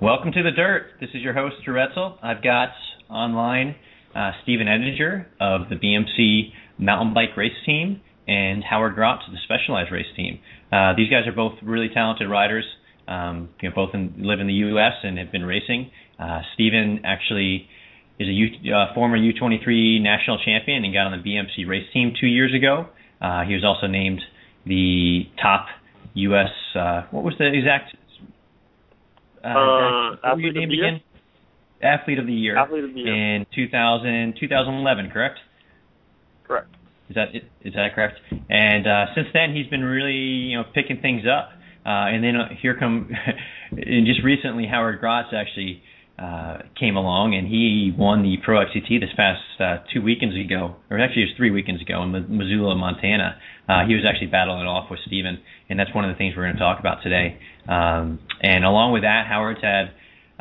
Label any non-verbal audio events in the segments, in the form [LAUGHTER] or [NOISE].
Welcome to the Dirt. This is your host, Drew Edsall. I've got online uh, Stephen Ettinger of the BMC mountain bike race team and Howard Grotts of the Specialized race team. Uh, these guys are both really talented riders. Um, you know, both in, live in the U.S. and have been racing. Uh, Stephen actually is a U, uh, former U23 national champion and got on the BMC race team two years ago. Uh, he was also named the top U.S. Uh, what was the exact? Uh, uh athlete, of again? athlete of the year. Athlete of the year in 2000, 2011, correct? Correct. Is that is that correct? And uh, since then, he's been really you know picking things up. Uh, and then uh, here come, [LAUGHS] and just recently, Howard Grotts actually uh, came along and he won the Pro XCT this past uh, two weekends ago, or actually it was three weekends ago in Missoula, Montana. Uh, he was actually battling it off with Stephen, and that's one of the things we're going to talk about today. Um, and along with that, Howard's had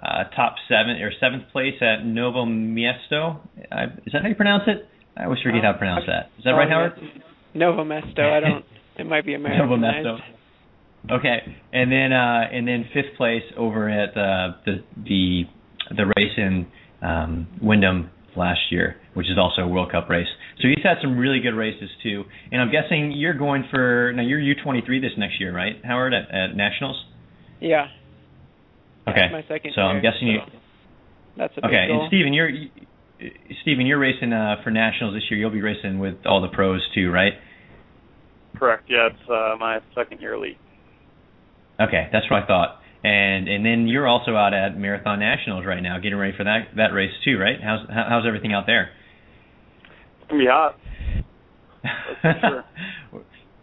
uh, top seven or seventh place at Novo Mesto. Uh, is that how you pronounce it? I always forget how to pronounce that. Is that right, Howard? Novo Mesto. I don't. It might be Americanized. Novo Mesto. Okay, and then uh, and then fifth place over at uh, the the the race in um, Windham last year, which is also a World Cup race. So he's had some really good races too. And I'm guessing you're going for now. You're U23 this next year, right, Howard, at, at nationals? Yeah. Okay. That's my second. So year, I'm guessing you. That's a okay. Goal. And Stephen, you're Stephen, you're racing uh, for nationals this year. You'll be racing with all the pros too, right? Correct. Yeah, it's uh, my second year elite. Okay, that's what I thought. And and then you're also out at Marathon Nationals right now, getting ready for that that race too, right? How's how's everything out there? It's be hot. sure. [LAUGHS]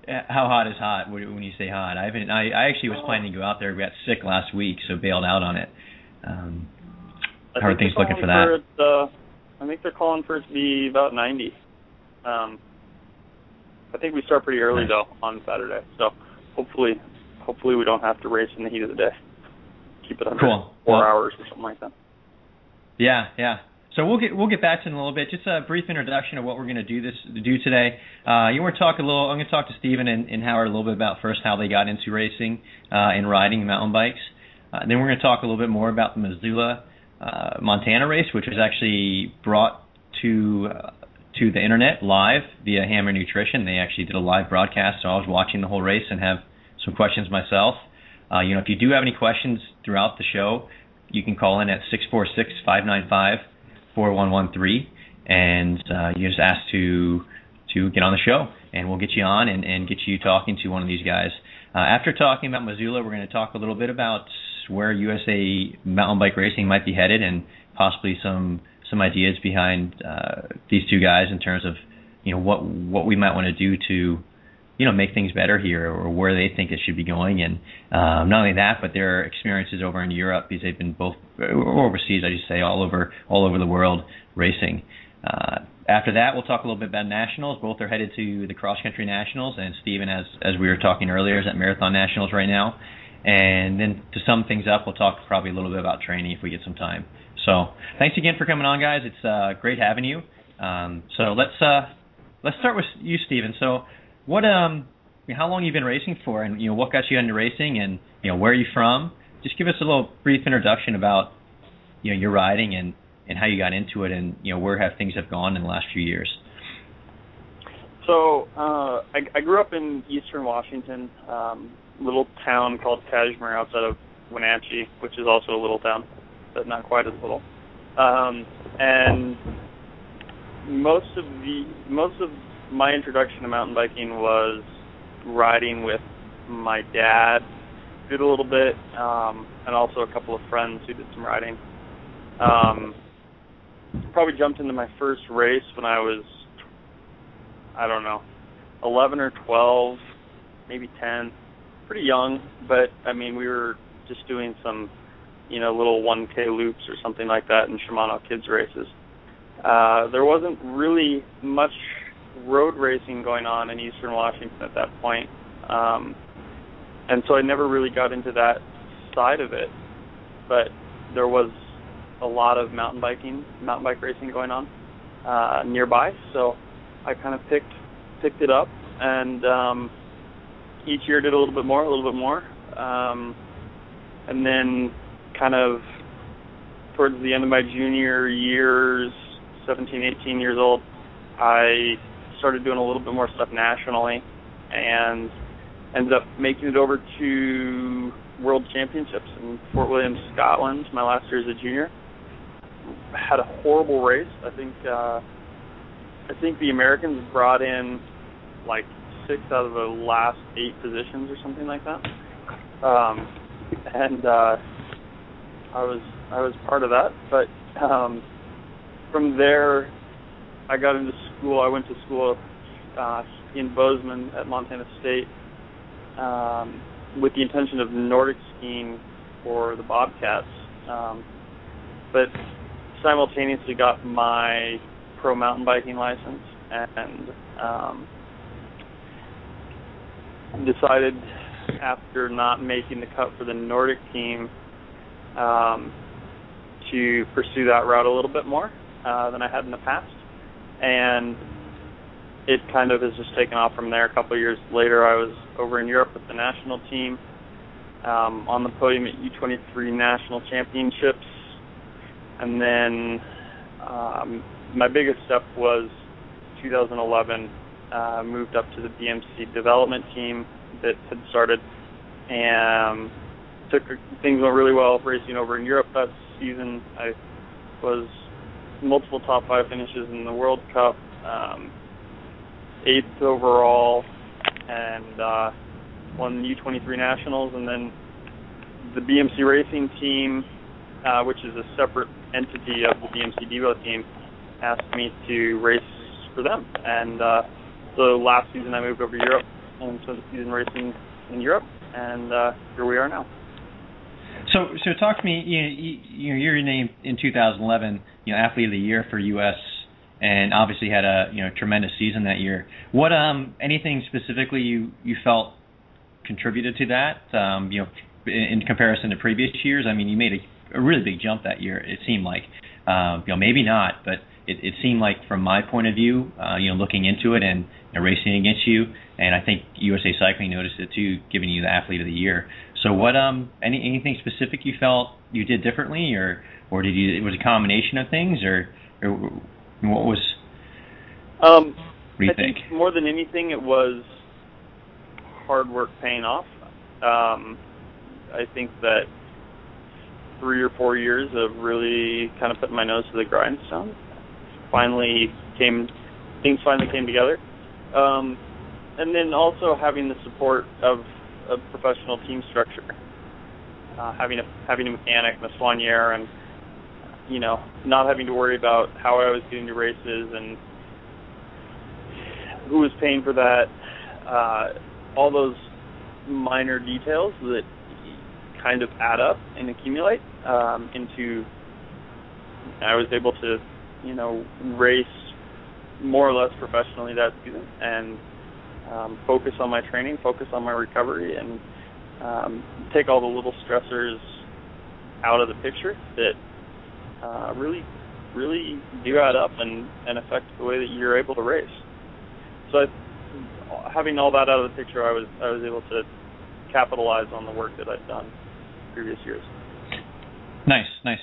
How hot is hot? When you say hot, I haven't. I, I actually was planning to go out there. We got sick last week, so bailed out on it. Um, how are things looking for that? For it, uh, I think they're calling for it to be about 90. Um, I think we start pretty early nice. though on Saturday, so hopefully hopefully we don't have to race in the heat of the day. Keep it under cool. four well, hours or something like that. Yeah, yeah. So we'll get we'll get back to it in a little bit. Just a brief introduction of what we're going to do this do today. Uh, you want to talk a little. I'm going to talk to Stephen and, and Howard a little bit about first how they got into racing uh, and riding mountain bikes. Uh, then we're going to talk a little bit more about the Missoula, uh, Montana race, which was actually brought to uh, to the internet live via Hammer Nutrition. They actually did a live broadcast, so I was watching the whole race and have some questions myself. Uh, you know, if you do have any questions throughout the show, you can call in at six four six five nine five four one one three, and uh, you just ask to to get on the show, and we'll get you on and, and get you talking to one of these guys. Uh, after talking about Missoula, we're going to talk a little bit about where USA mountain bike racing might be headed, and possibly some some ideas behind uh, these two guys in terms of you know what what we might want to do to you know make things better here or where they think it should be going. And um, not only that but their experiences over in Europe because they've been both or overseas I just say all over all over the world racing. Uh, after that we'll talk a little bit about nationals. Both are headed to the cross country nationals and Stephen as as we were talking earlier is at marathon nationals right now. And then to sum things up we'll talk probably a little bit about training if we get some time. So thanks again for coming on guys. It's uh, great having you. Um, so let's uh, let's start with you Stephen so what um, how long you been racing for, and you know what got you into racing, and you know where are you from? Just give us a little brief introduction about you know your riding and and how you got into it, and you know where have things have gone in the last few years. So uh, I, I grew up in eastern Washington, um, little town called Cashmere outside of Wenatchee, which is also a little town, but not quite as little. Um, and most of the most of my introduction to mountain biking was riding with my dad, did a little bit, um, and also a couple of friends who did some riding. Um, probably jumped into my first race when I was, I don't know, 11 or 12, maybe 10. Pretty young, but I mean, we were just doing some, you know, little 1K loops or something like that in Shimano kids races. Uh, there wasn't really much road racing going on in Eastern Washington at that point, um, and so I never really got into that side of it. But there was a lot of mountain biking, mountain bike racing going on uh, nearby, so I kind of picked picked it up, and um, each year did a little bit more, a little bit more, um, and then kind of towards the end of my junior years, 17, 18 years old, I started doing a little bit more stuff nationally and ended up making it over to World Championships in Fort William, Scotland, my last year as a junior. Had a horrible race. I think uh I think the Americans brought in like six out of the last eight positions or something like that. Um and uh I was I was part of that. But um from there I got into school. I went to school uh in Bozeman at Montana State um with the intention of Nordic skiing for the Bobcats. Um, but simultaneously got my pro mountain biking license and um, decided after not making the cut for the Nordic team um, to pursue that route a little bit more uh, than I had in the past. And it kind of has just taken off from there. A couple of years later, I was over in Europe with the national team um, on the podium at U23 national championships, and then um, my biggest step was 2011. Uh, moved up to the BMC development team that had started, and took things went really well racing over in Europe that season. I was multiple top five finishes in the World Cup. Um, eighth overall, and uh, won the U23 Nationals, and then the BMC Racing team, uh, which is a separate entity of the BMC Devo team, asked me to race for them. And uh, so last season I moved over to Europe and spent the season racing in Europe, and uh, here we are now. So, so talk to me. You know, you, you're named in 2011, you know, athlete of the year for U.S and obviously had a you know tremendous season that year. What um anything specifically you you felt contributed to that? Um, you know, in, comparison to previous years. I mean, you made a, a really big jump that year. It seemed like, um, you know, maybe not, but it, it seemed like from my point of view, uh, you know, looking into it and, and racing against you, and I think USA Cycling noticed it too, giving you the athlete of the year. So, what um any anything specific you felt you did differently, or or did you it was a combination of things, or or what was? Um, what do you I think? think more than anything, it was hard work paying off. Um, I think that three or four years of really kind of putting my nose to the grindstone finally came. Things finally came together, um, and then also having the support of a professional team structure, uh, having a having a mechanic, Miss soigneur, and you know, not having to worry about how I was getting to races and who was paying for that, uh, all those minor details that kind of add up and accumulate um, into. I was able to, you know, race more or less professionally that season and um, focus on my training, focus on my recovery, and um, take all the little stressors out of the picture that uh, really, really do add up and, and affect the way that you're able to race. So, I, having all that out of the picture, I was I was able to capitalize on the work that I've done previous years. Nice, nice.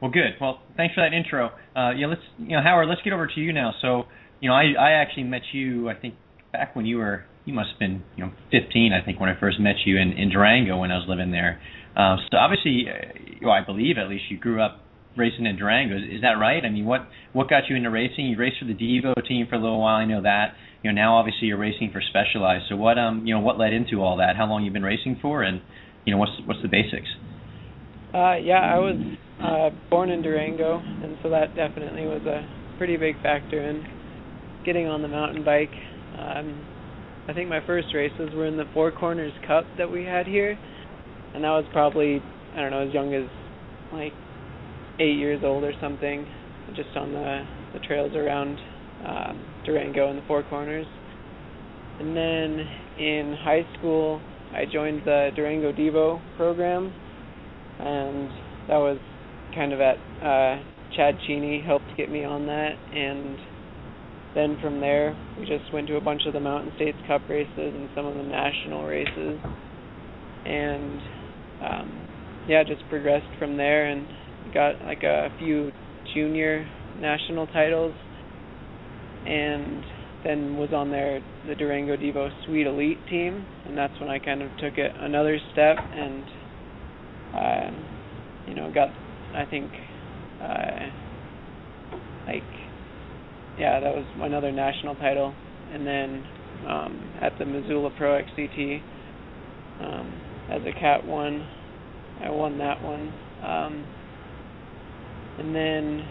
Well, good. Well, thanks for that intro. Uh, yeah, let's you know Howard. Let's get over to you now. So, you know, I I actually met you. I think back when you were you must have been you know 15. I think when I first met you in in Durango when I was living there. Uh, so obviously, uh, well, I believe at least you grew up racing in Durango. Is, is that right? I mean, what what got you into racing? You raced for the Devo team for a little while. I know that. You know, now obviously you're racing for Specialized. So what um you know what led into all that? How long you've been racing for, and you know what's what's the basics? Uh, yeah, I was uh, born in Durango, and so that definitely was a pretty big factor in getting on the mountain bike. Um, I think my first races were in the Four Corners Cup that we had here, and that was probably I don't know as young as like eight years old or something, just on the the trails around um, Durango and the Four Corners. And then in high school, I joined the Durango Devo program, and that was kind of at uh, Chad Cheeney helped get me on that, and then from there we just went to a bunch of the Mountain States Cup races and some of the national races, and um, yeah, just progressed from there and got like a few junior national titles, and then was on their the Durango Devo Sweet Elite team, and that's when I kind of took it another step and, uh, you know, got I think, uh, like, yeah, that was another national title, and then um, at the Missoula Pro XCT um, as a Cat one, I won that one, um, and then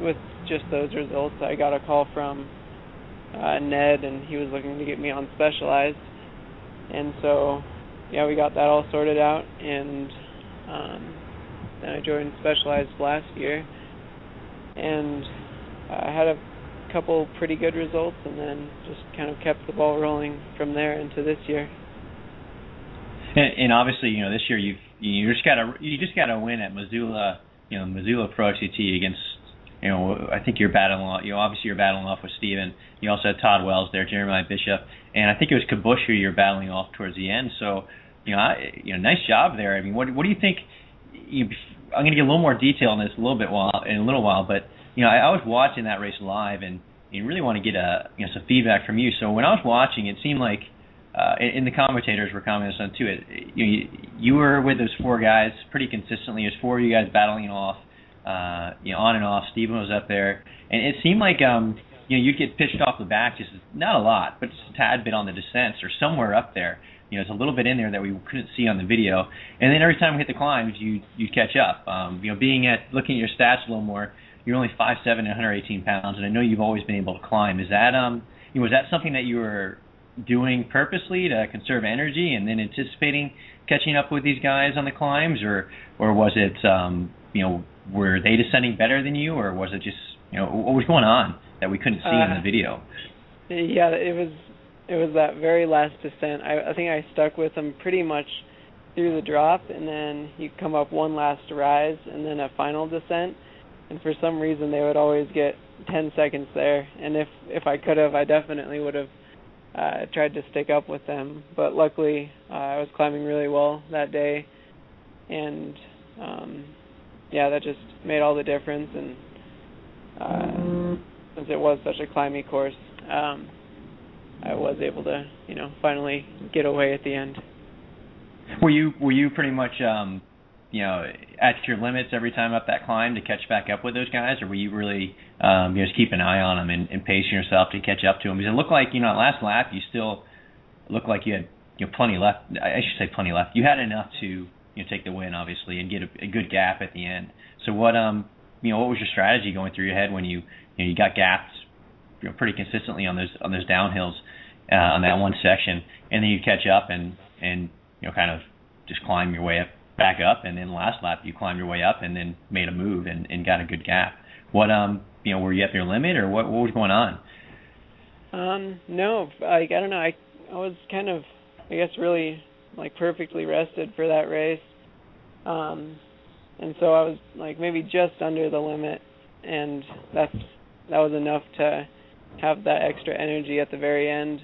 with just those results, I got a call from uh, Ned, and he was looking to get me on Specialized, and so yeah, we got that all sorted out, and um, then I joined Specialized last year, and I had a couple pretty good results, and then just kind of kept the ball rolling from there into this year. And, and obviously, you know, this year you've you just got to you just got to win at Missoula, you know, Missoula Pro XCT against you know, I think you're battling. You know, obviously you're battling off with Stephen. You also had Todd Wells there, Jeremiah Bishop, and I think it was Kabush who you're battling off towards the end. So, you know, I, you know, nice job there. I mean, what what do you think? You, I'm going to get a little more detail on this a little bit while in a little while, but you know, I, I was watching that race live, and you really want to get a you know some feedback from you. So when I was watching, it seemed like. Uh, and the commentators were commenting on too. It you, you were with those four guys pretty consistently. There's four of you guys battling off uh, you know, on and off. Stephen was up there, and it seemed like um, you know, you'd get pitched off the back, just not a lot, but just a tad bit on the descents or somewhere up there. You know, it's a little bit in there that we couldn't see on the video. And then every time we hit the climbs, you you catch up. Um, you know, being at looking at your stats a little more, you're only five seven and 118 pounds, and I know you've always been able to climb. Is that um, you know, was that something that you were doing purposely to conserve energy and then anticipating catching up with these guys on the climbs, or or was it um, you know were they descending better than you, or was it just you know what was going on that we couldn't see uh, in the uh, video? Yeah, it was it was that very last descent. I, I think I stuck with them pretty much through the drop, and then you come up one last rise, and then a final descent. And for some reason, they would always get 10 seconds there. And if if I could have, I definitely would have uh, tried to stick up with them. But luckily, uh, I was climbing really well that day, and um, yeah, that just made all the difference. And uh, since it was such a climby course, um, I was able to, you know, finally get away at the end. Were you were you pretty much, um, you know, at your limits every time up that climb to catch back up with those guys, or were you really, um, you know, just keep an eye on them and, and pacing yourself to catch up to them? Because it looked like, you know, last lap you still looked like you had you know plenty left. I should say plenty left. You had enough to you know take the win obviously and get a, a good gap at the end. So what um you know what was your strategy going through your head when you you know you got gaps you know pretty consistently on those on those downhills uh, on that one section and then you catch up and and you know kind of just climb your way up back up and then last lap you climbed your way up and then made a move and, and got a good gap. What um you know were you at your limit or what what was going on? Um no, like I don't know I I was kind of I guess really like perfectly rested for that race. Um and so I was like maybe just under the limit and that's that was enough to have that extra energy at the very end.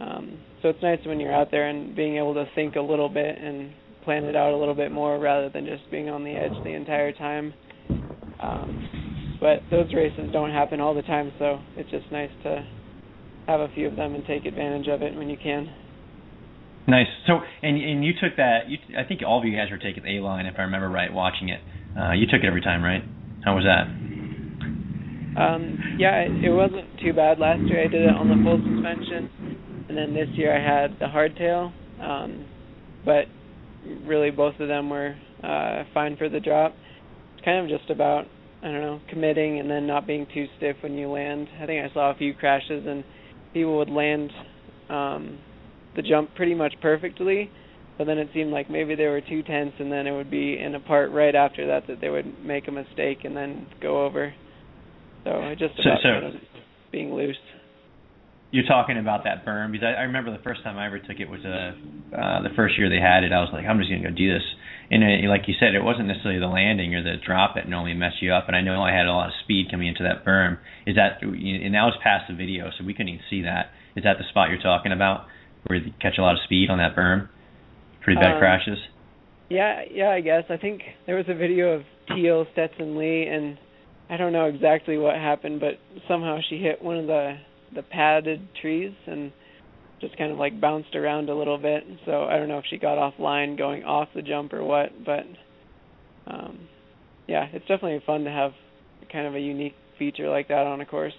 Um so it's nice when you're out there and being able to think a little bit and plan it out a little bit more rather than just being on the edge the entire time. Um but those races don't happen all the time so it's just nice to have a few of them and take advantage of it when you can. Nice. So, and and you took that. You, I think all of you guys were taking the A line, if I remember right, watching it. Uh, you took it every time, right? How was that? Um, yeah, it, it wasn't too bad. Last year I did it on the full suspension, and then this year I had the hardtail. Um, but really, both of them were uh, fine for the drop. It's kind of just about I don't know committing and then not being too stiff when you land. I think I saw a few crashes and people would land um, the jump pretty much perfectly, but then it seemed like maybe they were too tense, and then it would be in a part right after that that they would make a mistake and then go over. So it just about so, so kind of being loose. You're talking about that berm because I, I remember the first time I ever took it was uh, uh the first year they had it. I was like, I'm just gonna go do this. And it, like you said, it wasn't necessarily the landing or the drop that normally messed you up. And I know I had a lot of speed coming into that berm. Is that and that was past the video, so we couldn't even see that. Is that the spot you're talking about? where you catch a lot of speed on that berm? Pretty bad um, crashes. Yeah, yeah, I guess. I think there was a video of Teal Stetson Lee, and I don't know exactly what happened, but somehow she hit one of the the padded trees and just kind of like bounced around a little bit. So I don't know if she got offline going off the jump or what, but um yeah, it's definitely fun to have kind of a unique feature like that on a course.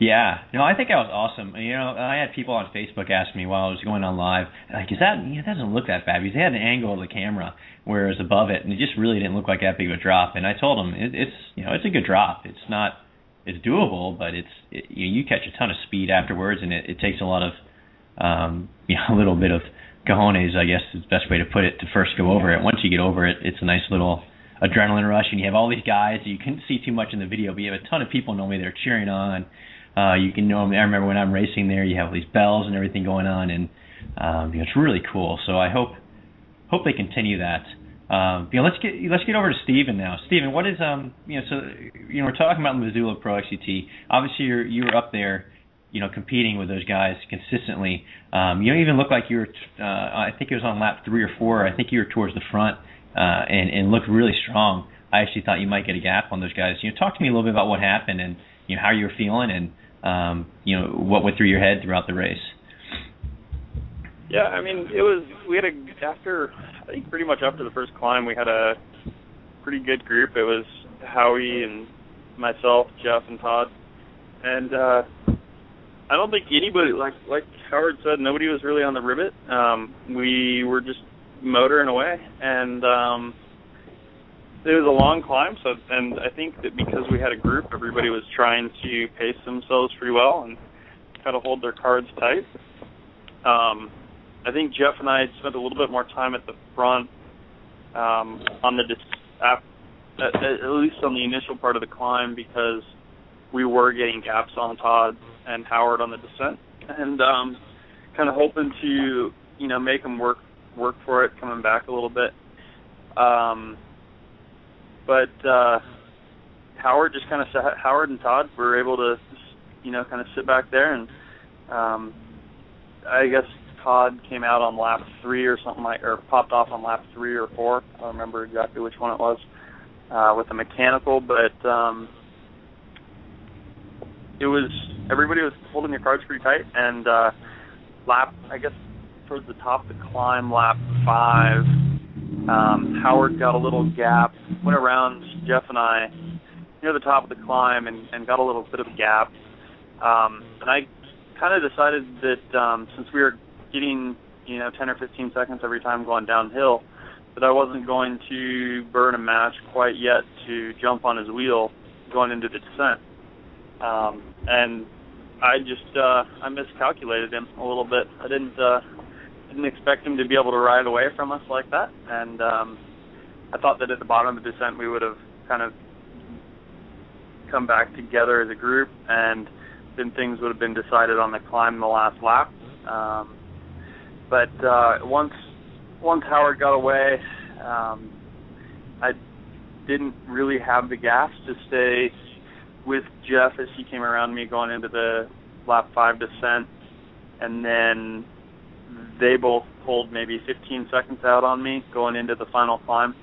Yeah, no, I think that was awesome. You know, I had people on Facebook ask me while I was going on live, like, "Is that? You know, it doesn't look that bad." Because they had an angle of the camera where it was above it, and it just really didn't look like that big of a drop. And I told them it, it's, you know, it's a good drop. It's not, it's doable, but it's, it, you, you catch a ton of speed afterwards, and it, it takes a lot of, um, [LAUGHS] you know, a little bit of cojones, I guess is the best way to put it, to first go over it. Once you get over it, it's a nice little adrenaline rush, and you have all these guys. You couldn't see too much in the video, but you have a ton of people normally that are cheering on uh, you can normally, I remember when I'm racing there, you have all these bells and everything going on, and um, you know, it's really cool. So I hope hope they continue that. Um, you know, let's get let's get over to Stephen now. Stephen, what is um you know so you know we're talking about Missoula Pro XCT. Obviously, you're you were up there, you know, competing with those guys consistently. Um, you don't even look like you were. Uh, I think it was on lap three or four. I think you were towards the front uh, and and looked really strong. I actually thought you might get a gap on those guys. You know, talk to me a little bit about what happened and you know how you were feeling and um, you know what went through your head throughout the race. Yeah, I mean it was we had a after I think pretty much after the first climb we had a pretty good group. It was Howie and myself, Geoff and Todd, and uh, I don't think anybody like like Howard said nobody was really on the rivet. Um, we were just motoring away and. um it was a long climb, so and I think that because we had a group, everybody was trying to pace themselves pretty well and kind of hold their cards tight. Um, I think Geoff and I spent a little bit more time at the front um, on the at, least on the initial part of the climb because we were getting gaps on Todd and Howard on the descent, and um, kind of hoping to you know make them work work for it coming back a little bit. Um, but uh, Howard just kind of Howard and Todd were able to, you know, kind of sit back there and um, I guess Todd came out on lap three or something like, or popped off on lap three or four. I don't remember exactly which one it was uh, with the mechanical, but um, it was everybody was holding their cards pretty tight. And uh, lap, I guess, towards the top of the climb, lap five, um, Howard got a little gap, went around Geoff and I near the top of the climb and, and got a little bit of a gap. Um, and I kind of decided that um, since we were getting you know 10 or 15 seconds every time going downhill, that I wasn't going to burn a match quite yet to jump on his wheel going into the descent. Um, and I just uh, I miscalculated him a little bit. I didn't uh, didn't expect him to be able to ride away from us like that, and um, I thought that at the bottom of the descent we would have kind of come back together as a group, and then things would have been decided on the climb the last lap. Um, but uh, once once Howard got away, um, I didn't really have the gas to stay with Geoff as he came around me going into the lap five descent, and then they both pulled maybe 15 seconds out on me going into the final climb,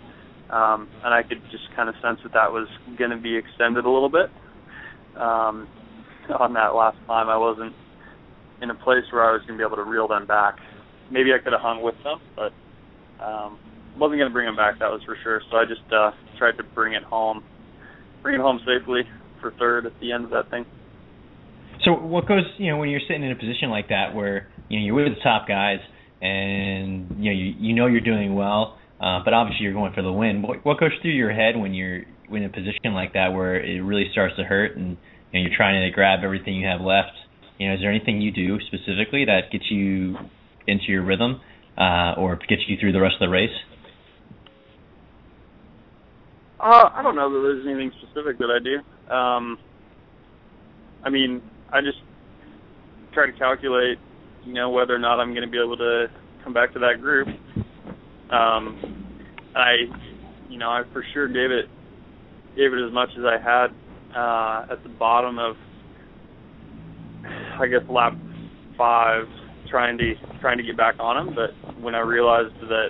um, and I could just kind of sense that that was going to be extended a little bit. Um, on that last climb, I wasn't in a place where I was going to be able to reel them back. Maybe I could have hung with them, but um, wasn't going to bring them back. That was for sure. So I just uh, tried to bring it home, bring it home safely for third at the end of that thing. So what goes, you know, when you're sitting in a position like that where you know you're with the top guys and you know you, you know you're doing well, uh, but obviously you're going for the win. What, what goes through your head when you're in a position like that where it really starts to hurt and you know, you're trying to grab everything you have left? You know, is there anything you do specifically that gets you into your rhythm uh, or gets you through the rest of the race? Uh, I don't know that there's anything specific that I do. Um, I mean, I just try to calculate you know whether or not I'm going to be able to come back to that group. Um, I, you know, I for sure gave it gave it as much as I had uh, at the bottom of, I guess lap five, trying to trying to get back on him. But when I realized that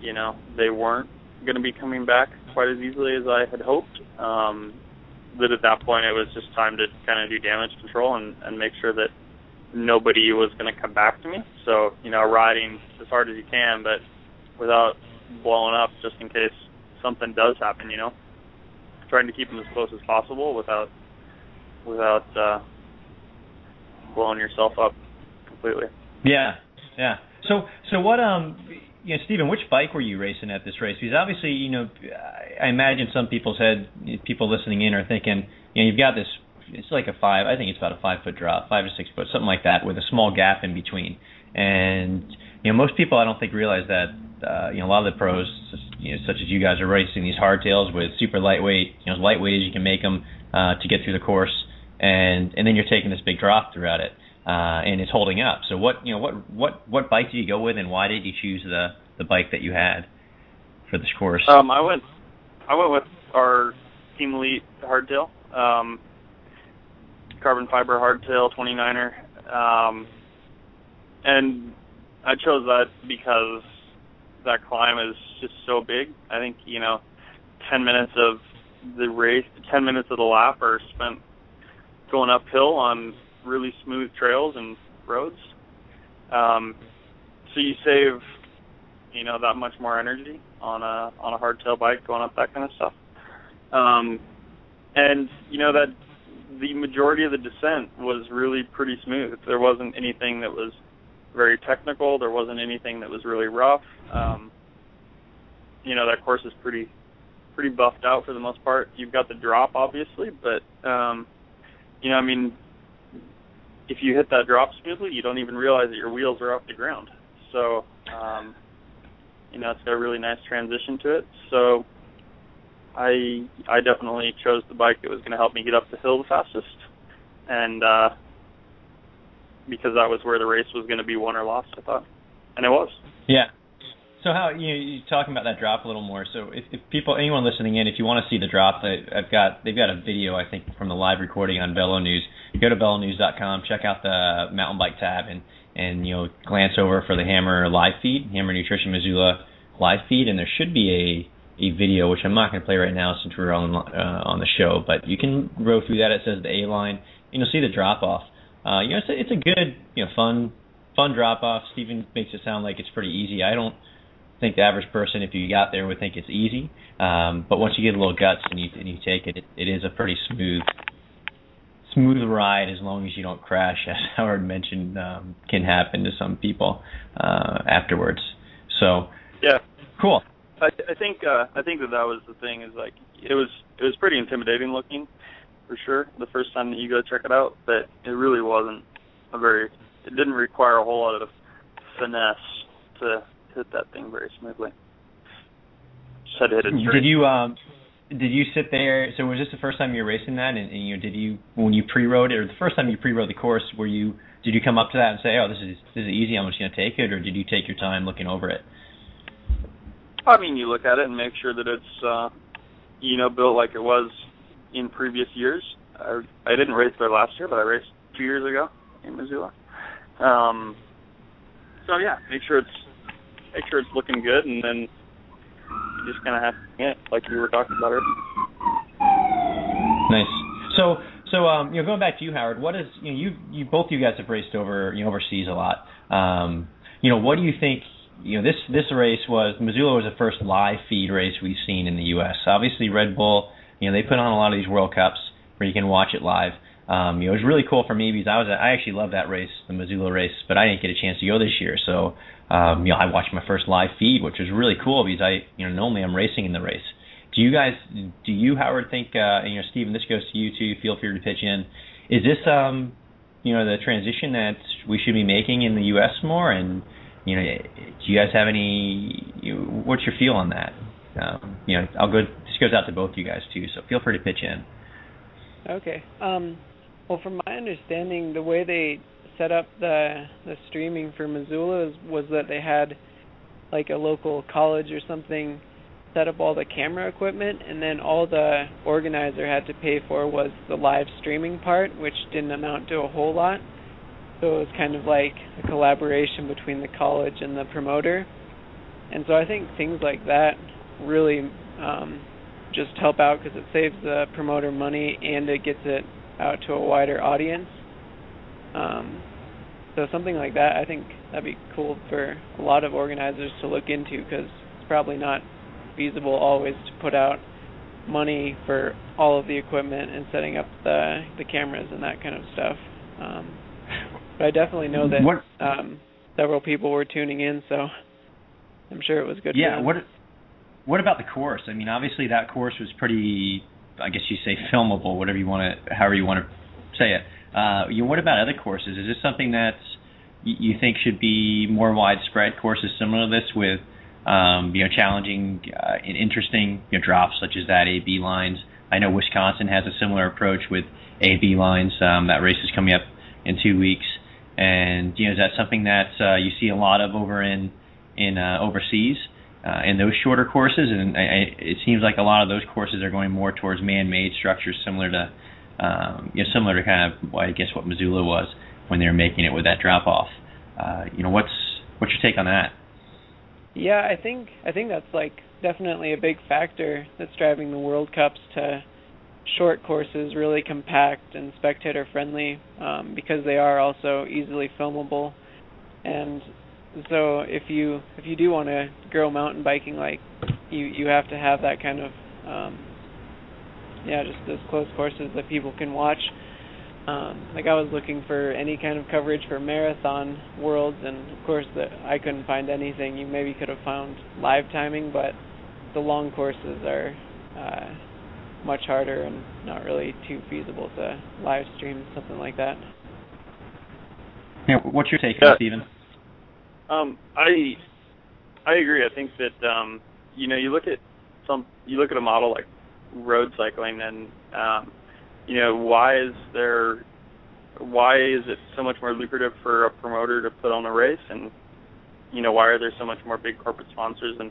you know they weren't going to be coming back quite as easily as I had hoped. Um, that at that point it was just time to kind of do damage control and, and make sure that nobody was going to come back to me. So you know, riding as hard as you can, but without blowing up, just in case something does happen. You know, trying to keep them as close as possible without without uh, blowing yourself up completely. Yeah, yeah. So so what um you know, Stephen, which bike were you racing at this race? Because obviously, you know, I imagine some people's head, people listening in are thinking, you know, you've got this. It's like a five. I think it's about a five foot drop, five to six foot, something like that, with a small gap in between. And you know, most people I don't think realize that. Uh, you know, a lot of the pros, you know, such as you guys, are racing these hardtails with super lightweight, you know, as lightweight as you can make them uh, to get through the course, and and then you're taking this big drop throughout it uh, and it's holding up. So what you know what what what bike did you go with, and why did you choose the the bike that you had for this course? Um, I went I went with our Team Elite hardtail, um, carbon fiber hardtail 29er, um, and I chose that because that climb is just so big. I think you know, 10 minutes of the race, 10 minutes of the lap are spent going uphill on really smooth trails and roads. Um, so you save, you know, that much more energy on a on a hardtail bike going up that kind of stuff. Um, and you know that the majority of the descent was really pretty smooth. There wasn't anything that was very technical. There wasn't anything that was really rough. Um, you know that course is pretty pretty buffed out for the most part. You've got the drop obviously, but um, you know I mean if you hit that drop smoothly, you don't even realize that your wheels are off the ground. So, um, you know, it's got a really nice transition to it. So, I I definitely chose the bike that was going to help me get up the hill the fastest, and uh, because that was where the race was going to be won or lost, I thought, and it was. Yeah. So how you you're talking about that drop a little more. So if, if people, anyone listening in, if you want to see the drop, I've got they've got a video I think from the live recording on Velo News. Go to velonews.com, check out the mountain bike tab, and and you know glance over for the Hammer live feed, Hammer Nutrition Missoula live feed, and there should be a a video which I'm not going to play right now since we're on uh, on the show, but you can go through that. It says the A line, and you'll see the drop off. Uh, you know, it's a, it's a good, you know, fun fun drop off. Stephen makes it sound like it's pretty easy. I don't think the average person, if you got there, would think it's easy. Um, but once you get a little guts and you and you take it, it, it is a pretty smooth smooth ride as long as you don't crash, as [LAUGHS] Howard mentioned, um, can happen to some people uh, afterwards. So yeah, cool. I, I think uh, I think that that was the thing is like it was it was pretty intimidating looking for sure the first time that you go check it out, but it really wasn't a very it didn't require a whole lot of finesse to hit that thing very smoothly. Just had to hit it straight. Did you um did you sit there? So was this the first time you were racing that? And, and you know, did you when you pre-rode it, or the first time you pre-rode the course, were you did you come up to that and say, "Oh, this is this is easy. I'm just going to take it," or did you take your time looking over it? I mean, you look at it and make sure that it's uh, you know built like it was in previous years. I, I didn't race there last year, but I raced two years ago in Missoula. Um, so yeah, make sure it's make sure it's looking good, and then you just kind of have to yeah, like we were talking about earlier. Nice. So so um, you know, going back to you, Howard, what is you know you you both you guys have raced over you know overseas a lot. Um, you know, what do you think? You know, this this race was Missoula was the first live feed race we've seen in the U.S. Obviously, Red Bull, you know, they put on a lot of these World Cups where you can watch it live. Um, you know, it was really cool for me because I was I actually love that race, the Missoula race, but I didn't get a chance to go this year. So, um, you know, I watched my first live feed, which was really cool because I, you know, normally I'm racing in the race. Do you guys, do you, Howard, think, uh, you know, Stephen, this goes to you too. Feel free to pitch in. Is this, um, you know, the transition that we should be making in the U.S. more? And, you know, do you guys have any? You, what's your feel on that? Um, you know, I'll go. This goes out to both you guys too. So feel free to pitch in. Okay. Um, well, from my understanding, the way they set up the the streaming for Missoula was, was that they had like a local college or something set up all the camera equipment, and then all the organizer had to pay for was the live streaming part, which didn't amount to a whole lot. So it was kind of like a collaboration between the college and the promoter. and so I think things like that really um, just help out because it saves the promoter money and it gets it out to a wider audience. Um, so something like that, I think that'd be cool for a lot of organizers to look into because it's probably not feasible always to put out money for all of the equipment and setting up the the cameras and that kind of stuff. Um, but I definitely know that what, um, several people were tuning in, so I'm sure it was good. Yeah. What What about the course? I mean, obviously that course was pretty. I guess you say filmable, whatever you want to, however you want to say it. Uh, you know, what about other courses? Is this something that you think should be more widespread? Courses similar to this with um, you know challenging uh, and interesting you know, drops such as that AB lines. I know Wisconsin has a similar approach with AB lines. Um, that race is coming up in two weeks, and you know is that something that uh, you see a lot of over in in uh, overseas uh, in those shorter courses, and I, I, it seems like a lot of those courses are going more towards man-made structures, similar to um, you know similar to kind of well, I guess what Missoula was when they were making it with that drop off. Uh, you know, what's what's your take on that? Yeah, I think I think that's like definitely a big factor that's driving the World Cups to short courses, really compact and spectator friendly, um, because they are also easily filmable. And so if you if you do want to grow mountain biking, like you you have to have that kind of um, yeah, just those close courses that people can watch. Um, like I was looking for any kind of coverage for marathon worlds, and of course that I couldn't find anything. You maybe could have found live timing, but the long courses are uh, much harder and not really too feasible to live stream something like that. Yeah, what's your take, yeah. Stephen? Um, I I agree. I think that um, you know you look at some you look at a model like road cycling and um, you know why is there why is it so much more lucrative for a promoter to put on a race? And you know why are there so much more big corporate sponsors and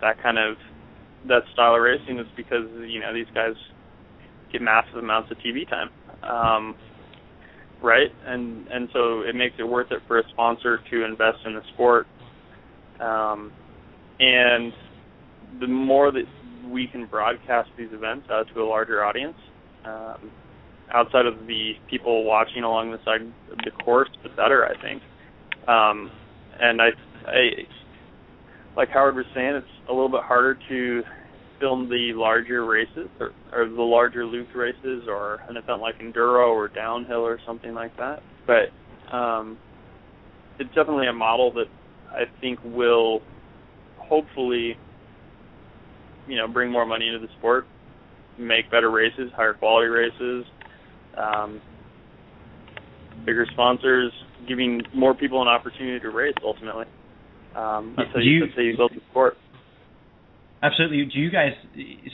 that kind of that style of racing is because you know these guys get massive amounts of TV time. Um right? And and so it makes it worth it for a sponsor to invest in the sport. Um and the more that we can broadcast these events out to a larger audience um, outside of the people watching along the side of the course, the better, I think. Um, and I, I, like Howard was saying, it's a little bit harder to film the larger races or, or the larger loop races or an event like enduro or downhill or something like that. But um, it's definitely a model that I think will hopefully you know bring more money into the sport, make better races, higher quality races, um, bigger sponsors, giving more people an opportunity to race. Ultimately, um, that's how you, you, that's how you build the sport. Absolutely. Do you guys?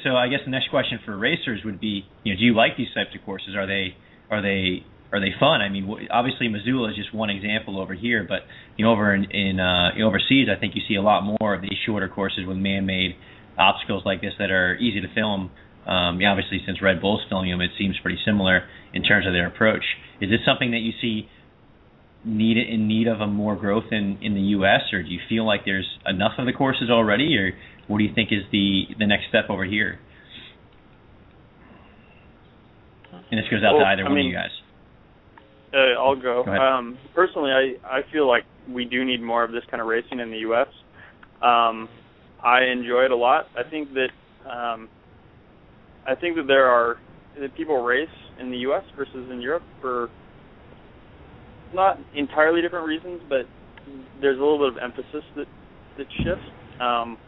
So I guess the next question for racers would be, you know, do you like these types of courses? Are they are they are they fun? I mean, obviously Missoula is just one example over here, but you know, over in, in uh, overseas, I think you see a lot more of these shorter courses with man-made obstacles like this that are easy to film. Um, yeah, obviously, since Red Bull's filming them, it seems pretty similar in terms of their approach. Is this something that you see need in need of a more growth in in the U.S., or do you feel like there's enough of the courses already, or what do you think is the the next step over here? And this goes out well, to either I one mean, of you guys. Uh, I'll go. go um, personally, I I feel like we do need more of this kind of racing in the U.S. Um, I enjoy it a lot. I think that um, I think that there are that people race in the U.S. versus in Europe for not entirely different reasons, but there's a little bit of emphasis that that shifts. Um,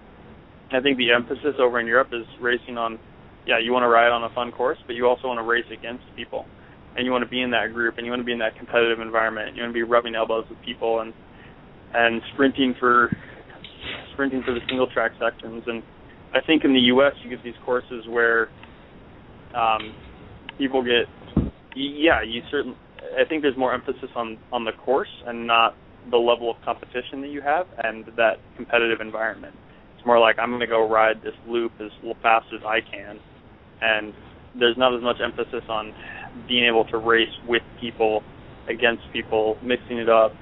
I think the emphasis over in Europe is racing on, yeah, you want to ride on a fun course, but you also want to race against people, and you want to be in that group, and you want to be in that competitive environment. You want to be rubbing elbows with people and and sprinting for sprinting for the single track sections. And I think in the U.S. you get these courses where um, people get, yeah, you certainly. I think there's more emphasis on on the course and not the level of competition that you have and that competitive environment. It's more like I'm going to go ride this loop as fast as I can, and there's not as much emphasis on being able to race with people, against people, mixing it up,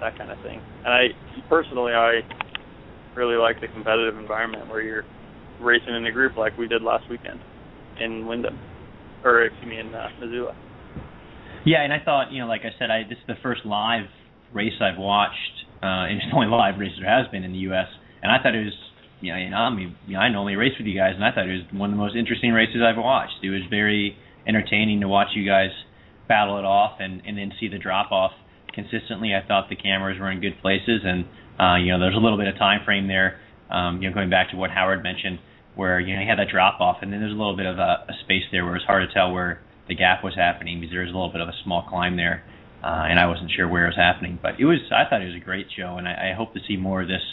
that kind of thing. And I personally, I really like the competitive environment where you're racing in a group like we did last weekend in Windham, or excuse me, in uh, Missoula. Yeah, and I thought, you know, like I said, I this is the first live race I've watched, uh, and it's the only live race there has been in the U.S. And I thought it was, you know, I mean, you know, I normally race with you guys, and I thought it was one of the most interesting races I've watched. It was very entertaining to watch you guys battle it off and and then see the drop off consistently. I thought the cameras were in good places, and uh, you know, there's a little bit of time frame there. Um, you know, going back to what Howard mentioned, where you know you had that drop off, and then there's a little bit of a, a space there where it's hard to tell where the gap was happening because there was a little bit of a small climb there, uh, and I wasn't sure where it was happening. But it was, I thought it was a great show, and I, I hope to see more of this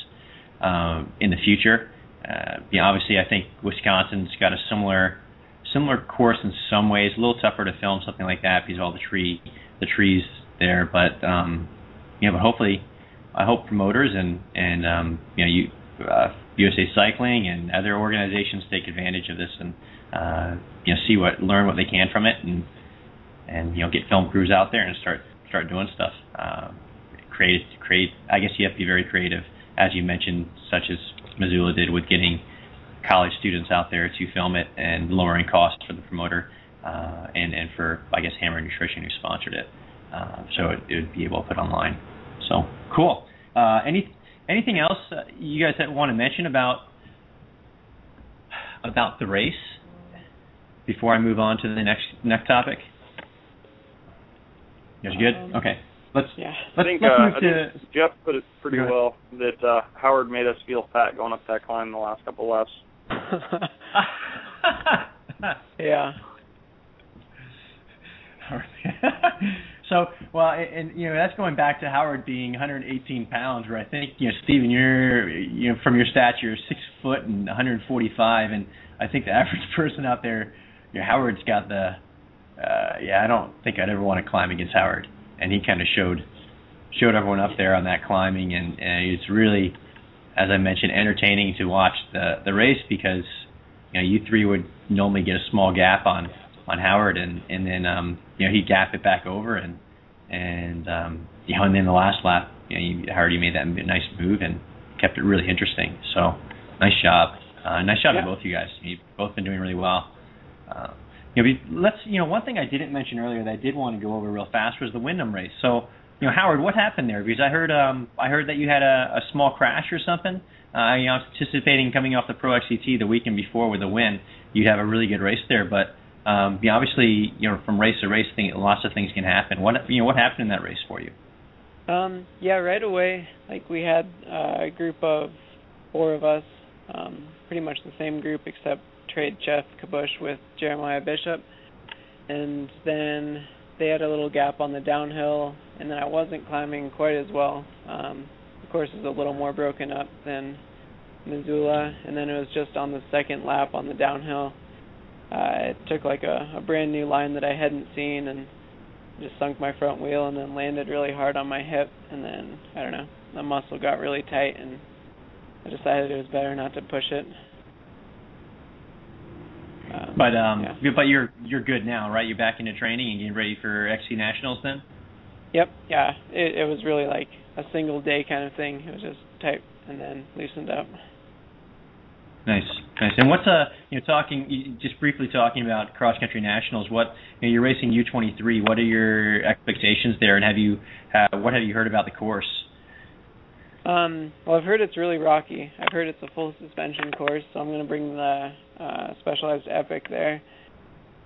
um, in the future. Uh, you know, obviously, I think Wisconsin's got a similar similar course in some ways, a little tougher to film something like that because of all the tree the trees there. But um, you know, but hopefully, I hope promoters and and um, you know you uh, USA Cycling and other organizations take advantage of this and uh, you know see what learn what they can from it and and you know get film crews out there and start start doing stuff. Uh, create create. I guess you have to be very creative, as you mentioned, such as Missoula did with getting college students out there to film it and lowering costs for the promoter uh, and and for I guess Hammer Nutrition who sponsored it. Uh, so it, it, would be able to put online. So cool. Uh, any anything else uh, you guys want to mention about about the race before I move on to the next next topic? You guys good? Um, okay. Let's yeah. Let's, I think, let's uh, move I to. Think Geoff put it pretty well that uh, Howard made us feel fat going up that climb in the last couple laps. [LAUGHS] [LAUGHS] yeah. [LAUGHS] So, well, and you know that's going back to Howard being 118 pounds, where I think you know Stephen, you're you know from your stature, six foot and 145, and I think the [LAUGHS] average person out there, you know, Howard's got the, uh, yeah, I don't think I'd ever want to climb against Howard, and he kind of showed showed everyone up there on that climbing, and, and it's really, as I mentioned, entertaining to watch the the race because you know you three would normally get a small gap on on Howard, and and then um, you know he'd gap it back over, and and um, you know, and then the last lap, you know, you, Howard, you made that nice move and kept it really interesting. So nice job, uh, nice job yeah. to both of you guys. You've both been doing really well. Uh, you know, let's you know one thing I didn't mention earlier that I did want to go over real fast was the Windham race. So you know, Howard, what happened there? Because I heard um, I heard that you had a, a small crash or something. Uh, you know, I was anticipating coming off the Pro XCT the weekend before with a win, you'd have a really good race there, but um, yeah, obviously, you know, from race to race, thing, lots of things can happen. What you know, what happened in that race for you? Um, yeah, right away, like we had uh, a group of four of us, um, pretty much the same group except trade Geoff Kabush with Jeremiah Bishop, and then they had a little gap on the downhill, and then I wasn't climbing quite as well. Um, the course is a little more broken up than Missoula, and then it was just on the second lap on the downhill uh, it took like a, a brand new line that I hadn't seen and just sunk my front wheel and then landed really hard on my hip and then I don't know the muscle got really tight and I decided it was better not to push it. Um, but um, yeah. but you're you're good now, right? You're back into training and getting ready for XC Nationals then. Yep. Yeah. It it was really like a single day kind of thing. It was just tight and then loosened up. Nice, nice. And what's uh, you know, talking just briefly talking about cross country nationals. What you know, you're racing U23. What are your expectations there, and have you uh, what have you heard about the course? Um, well, I've heard it's really rocky. I've heard it's a full suspension course, so I'm going to bring the uh, Specialized Epic there.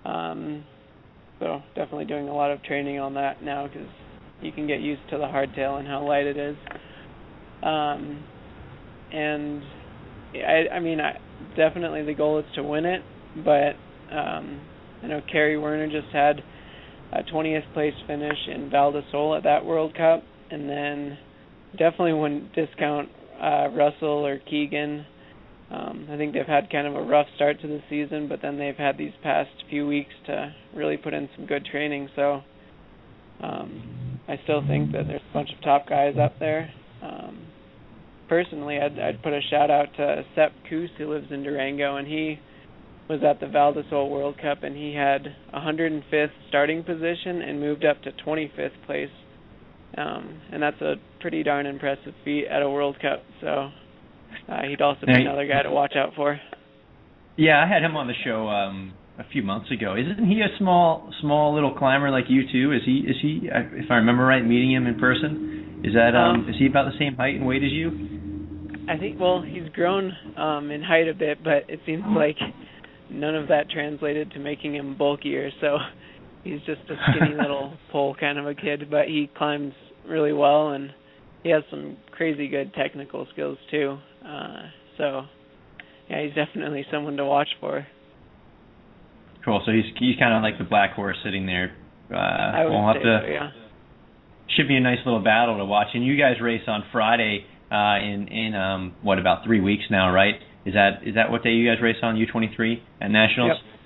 Um, so definitely doing a lot of training on that now because you can get used to the hardtail and how light it is. Um, and I I mean I definitely the goal is to win it, but um I know Kerry Werner just had a 20th place finish in Val di Sole at that World Cup, and then definitely wouldn't discount uh, Russell or Keegan. Um, I think they've had kind of a rough start to the season, but then they've had these past few weeks to really put in some good training. So um, I still think that there's a bunch of top guys up there. Um, personally, I'd, I'd put a shout out to Sepp Kuss, who lives in Durango, and he was at the Val di Sole World Cup, and he had 105th starting position and moved up to 25th place. Um, and that's a pretty darn impressive feat at a World Cup. So uh, he'd also be another guy to watch out for. Yeah, I had him on the show um a few months ago. Isn't he a small small little climber like you too? Is he is he if I remember right meeting him in person? Is that um, um is he about the same height and weight as you? I think well, he's grown um in height a bit, but it seems like none of that translated to making him bulkier, so he's just a skinny [LAUGHS] little pole kind of a kid, but he climbs really well and he has some crazy good technical skills too. Uh so yeah, he's definitely someone to watch for. Cool. So he's he's kind of like the black horse sitting there. Uh, I would we'll have say to. So, yeah. Should be a nice little battle to watch. And you guys race on Friday uh, in in um what about three weeks now, right? Is that is that what day you guys race on U23 at nationals? Yep.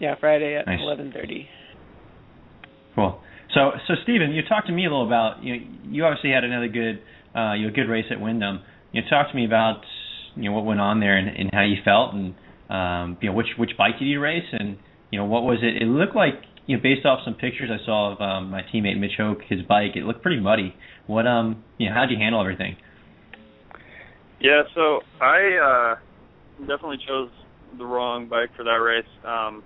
Yeah, Friday at nice. 11:30. Cool. So so Stephen, you talked to me a little about you know you obviously had another good uh you know, good race at Windham. You know, talk to me about you know what went on there and, and how you felt and um you know which which bike did you race and you know what was it? It looked like you know based off some pictures I saw of um my teammate Mitch Hoke his bike it looked pretty muddy. What um you know how did you handle everything? Yeah, so I uh definitely chose the wrong bike for that race. Um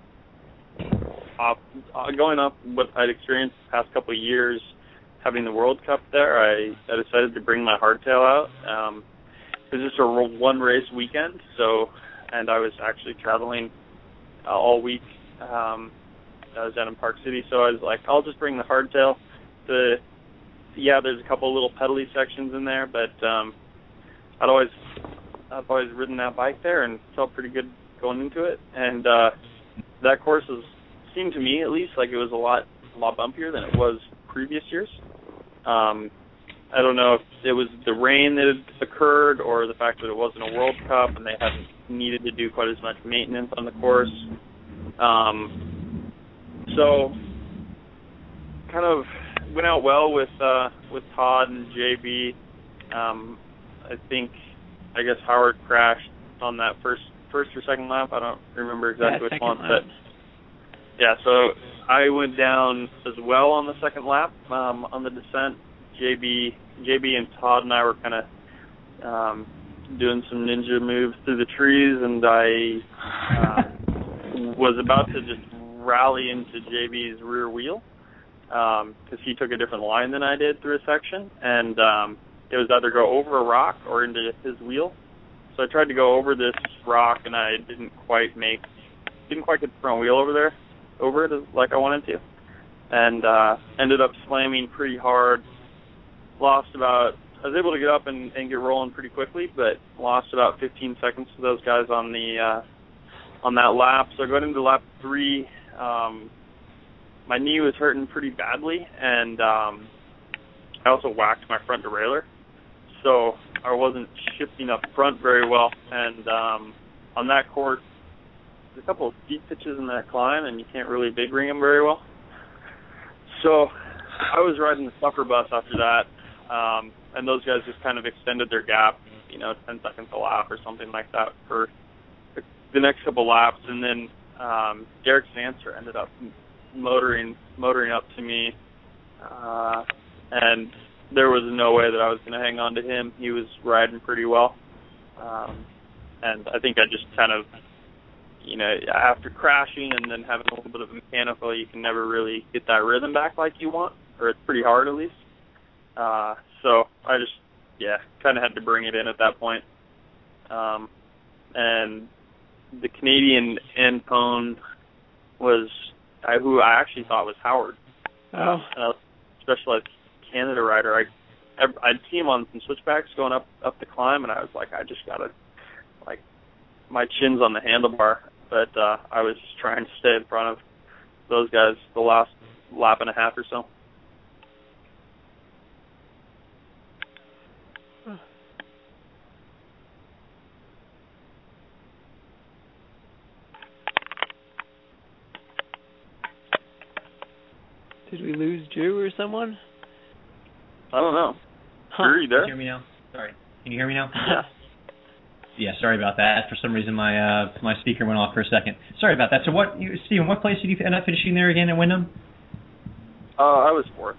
off, uh, going up what I'd experienced the past couple of years having the World Cup there, I, I decided to bring my hardtail out. Um, it was just a one race weekend, so and I was actually traveling uh, all week. Um, I was down in Park City, so I was like, I'll just bring the hardtail. The yeah, there's a couple little pedally sections in there, but um, I'd always I've always ridden that bike there and felt pretty good going into it. And uh, that course was seemed to me at least like it was a lot a lot bumpier than it was previous years. Um, I don't know if it was the rain that had occurred or the fact that it wasn't a World Cup and they hadn't needed to do quite as much maintenance on the course. Um, so kind of went out well with uh, with Todd and JB. Um, I think I guess Howard crashed on that first first or second lap. I don't remember exactly yeah, which one, lap. but yeah. So I went down as well on the second lap um, on the descent. JB, JB and Todd and I were kind of um, doing some ninja moves through the trees, and I uh, was about to just rally into JB's rear wheel because um, he took a different line than I did through a section, and um, it was either go over a rock or into his wheel. So I tried to go over this rock, and I didn't quite make, didn't quite get the front wheel over there, over it like I wanted to, and uh, ended up slamming pretty hard lost about I was able to get up and, and get rolling pretty quickly, but lost about 15 seconds to those guys on the uh, on that lap. So going into lap three, um, my knee was hurting pretty badly, and um, I also whacked my front derailleur, so I wasn't shifting up front very well. And um, on that course, there's a couple of steep pitches in that climb, and you can't really big ring them very well. So I was riding the suffer bus after that, um, and those guys just kind of extended their gap, you know, 10 seconds a lap or something like that for the next couple laps, and then um, Derek Zandstra ended up motoring motoring up to me, uh, and there was no way that I was going to hang on to him. He was riding pretty well, um, and I think I just kind of, you know, after crashing and then having a little bit of a mechanical, you can never really get that rhythm back like you want, or it's pretty hard at least. Uh, so I just, yeah, kind of had to bring it in at that point. Um, and the Canadian end pone was I, who I actually thought was Howard. Oh. Uh, specialized Canada rider. I I'd see him on some switchbacks going up up the climb, and I was like, I just gotta like my chin's on the handlebar, but uh, I was just trying to stay in front of those guys the last lap and a half or so. Did we lose Drew or someone? I don't know. Huh. Drew, you there? Can you hear me now? Sorry. Can you hear me now? yeah, Yeah, sorry about that. For some reason, my uh, my speaker went off for a second. Sorry about that. So, what, you, Stephen? What place did you end up finishing there again at Windham? Uh, I was fourth.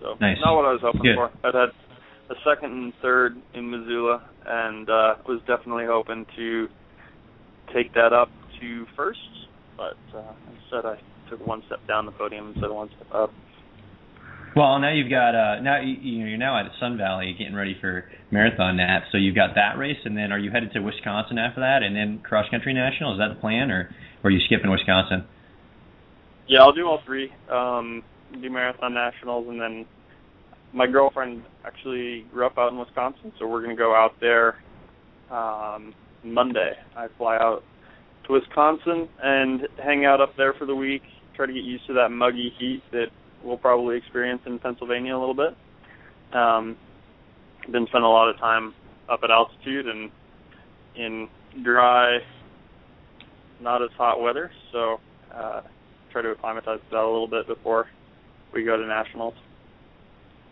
So Nice. not what I was hoping Good. for. I'd had a second and third in Missoula, and uh, was definitely hoping to take that up to first. But uh, instead, I took one step down the podium instead of one step up. Well, now you've got uh now you, you're now at Sun Valley getting ready for marathon nat. So you've got that race, and then are you headed to Wisconsin after that, and then cross country national? Is that the plan, or, or are you skipping Wisconsin? Yeah, I'll do all three. Um, do marathon nationals, and then my girlfriend actually grew up out in Wisconsin, so we're gonna go out there um, Monday. I fly out to Wisconsin and hang out up there for the week. Try to get used to that muggy heat that we'll probably experience in Pennsylvania a little bit. Um, been spending a lot of time up at altitude and in dry, not as hot weather, so uh, try to acclimatize that a little bit before we go to nationals.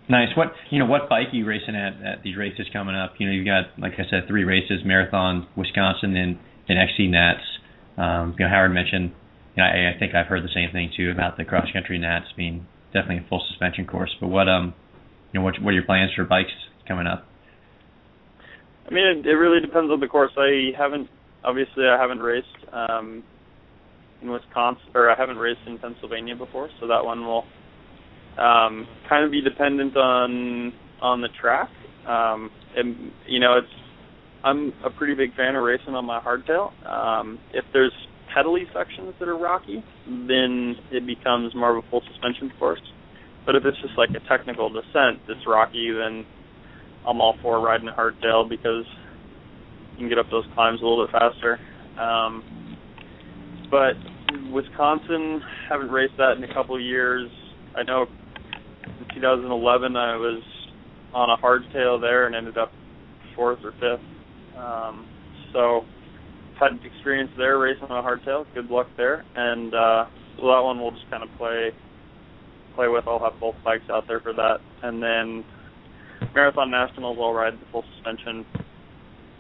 Nice. What you know? What bike are you racing at at these races coming up? You know, you've got like I said, three races: marathon, Wisconsin, and and XC Nats. Um, you know, Howard mentioned. You know, I, I think I've heard the same thing too about the cross country Nats being definitely a full suspension course. But what um, you know, what what are your plans for bikes coming up? I mean, it, it really depends on the course. I haven't obviously I haven't raced um, in Wisconsin or I haven't raced in Pennsylvania before, so that one will um, kind of be dependent on on the track. Um, and you know, it's I'm a pretty big fan of racing on my hardtail. Um, if there's pedally sections that are rocky, then it becomes more of a full suspension course. But if it's just like a technical descent that's rocky, then I'm all for riding a hardtail because you can get up those climbs a little bit faster. Um, but Wisconsin, haven't raced that in a couple of years. I know in 2011 I was on a hardtail there and ended up fourth or fifth. Um, so had experience there racing on a hardtail. Good luck there, and uh, so that one we'll just kind of play play with. I'll have both bikes out there for that, and then marathon nationals I'll ride the full suspension,